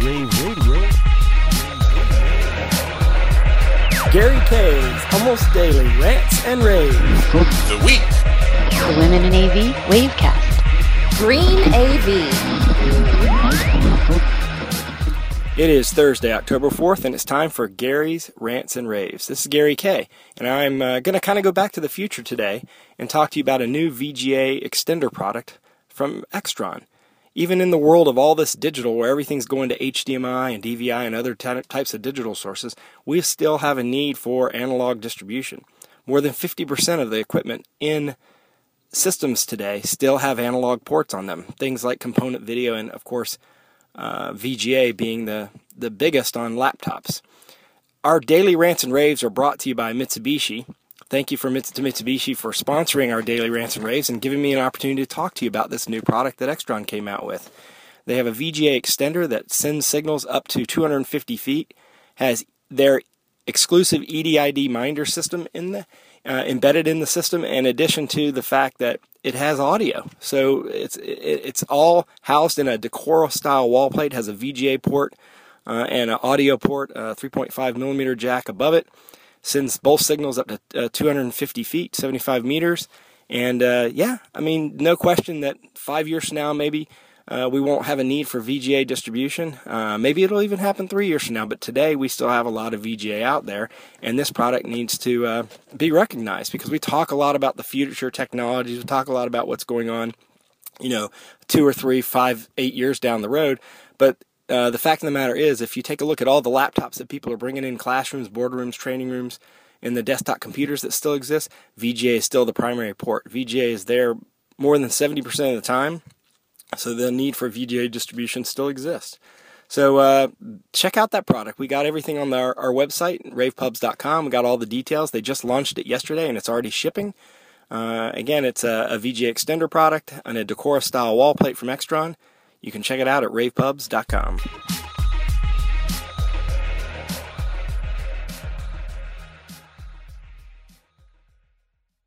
Rave Radio. Gary Kayye's almost daily rants and raves. The week. The Women in AV Wavecast. Green AV. It is Thursday, October 4th, and it's time for Gary's Rants and Raves. This is Gary Kayye, and I'm uh, going to kind of go back to the future today and talk to you about a new VGA extender product from Extron. Even in the world of all this digital, where everything's going to HDMI and DVI and other t- types of digital sources, we still have a need for analog distribution. More than 50% of the equipment in systems today still have analog ports on them. Things like component video and, of course, uh, VGA being the, the biggest on laptops. Our daily rants and raves are brought to you by Mitsubishi. Thank you for to Mitsubishi for sponsoring our daily rants and raves and giving me an opportunity to talk to you about this new product that Extron came out with. They have a VGA extender that sends signals up to 250 feet, has their exclusive EDID minder system in the uh, embedded in the system, in addition to the fact that it has audio. So it's it, it's all housed in a Decora style wall plate. Has a VGA port uh, and an audio port, a 3.5 millimeter jack above it. Sends both signals up to uh, 250 feet, 75 meters. And uh, yeah, I mean, no question that five years from now, maybe uh, we won't have a need for VGA distribution. Uh, maybe it'll even happen three years from now, but today we still have a lot of VGA out there, and this product needs to uh, be recognized because we talk a lot about the future technologies, we talk a lot about what's going on, you know, two or three, five, eight years down the road, but uh, the fact of the matter is, if you take a look at all the laptops that people are bringing in classrooms, boardrooms, training rooms, and the desktop computers that still exist, VGA is still the primary port. VGA is there more than 70% of the time so the need for VGA distribution still exists. So uh, check out that product. We got everything on our, our website, ravepubs.com. We got all the details. They just launched it yesterday and it's already shipping. Uh, again, it's a, a VGA extender product and a Decora style wall plate from Extron. You can check it out at ravepubs.com.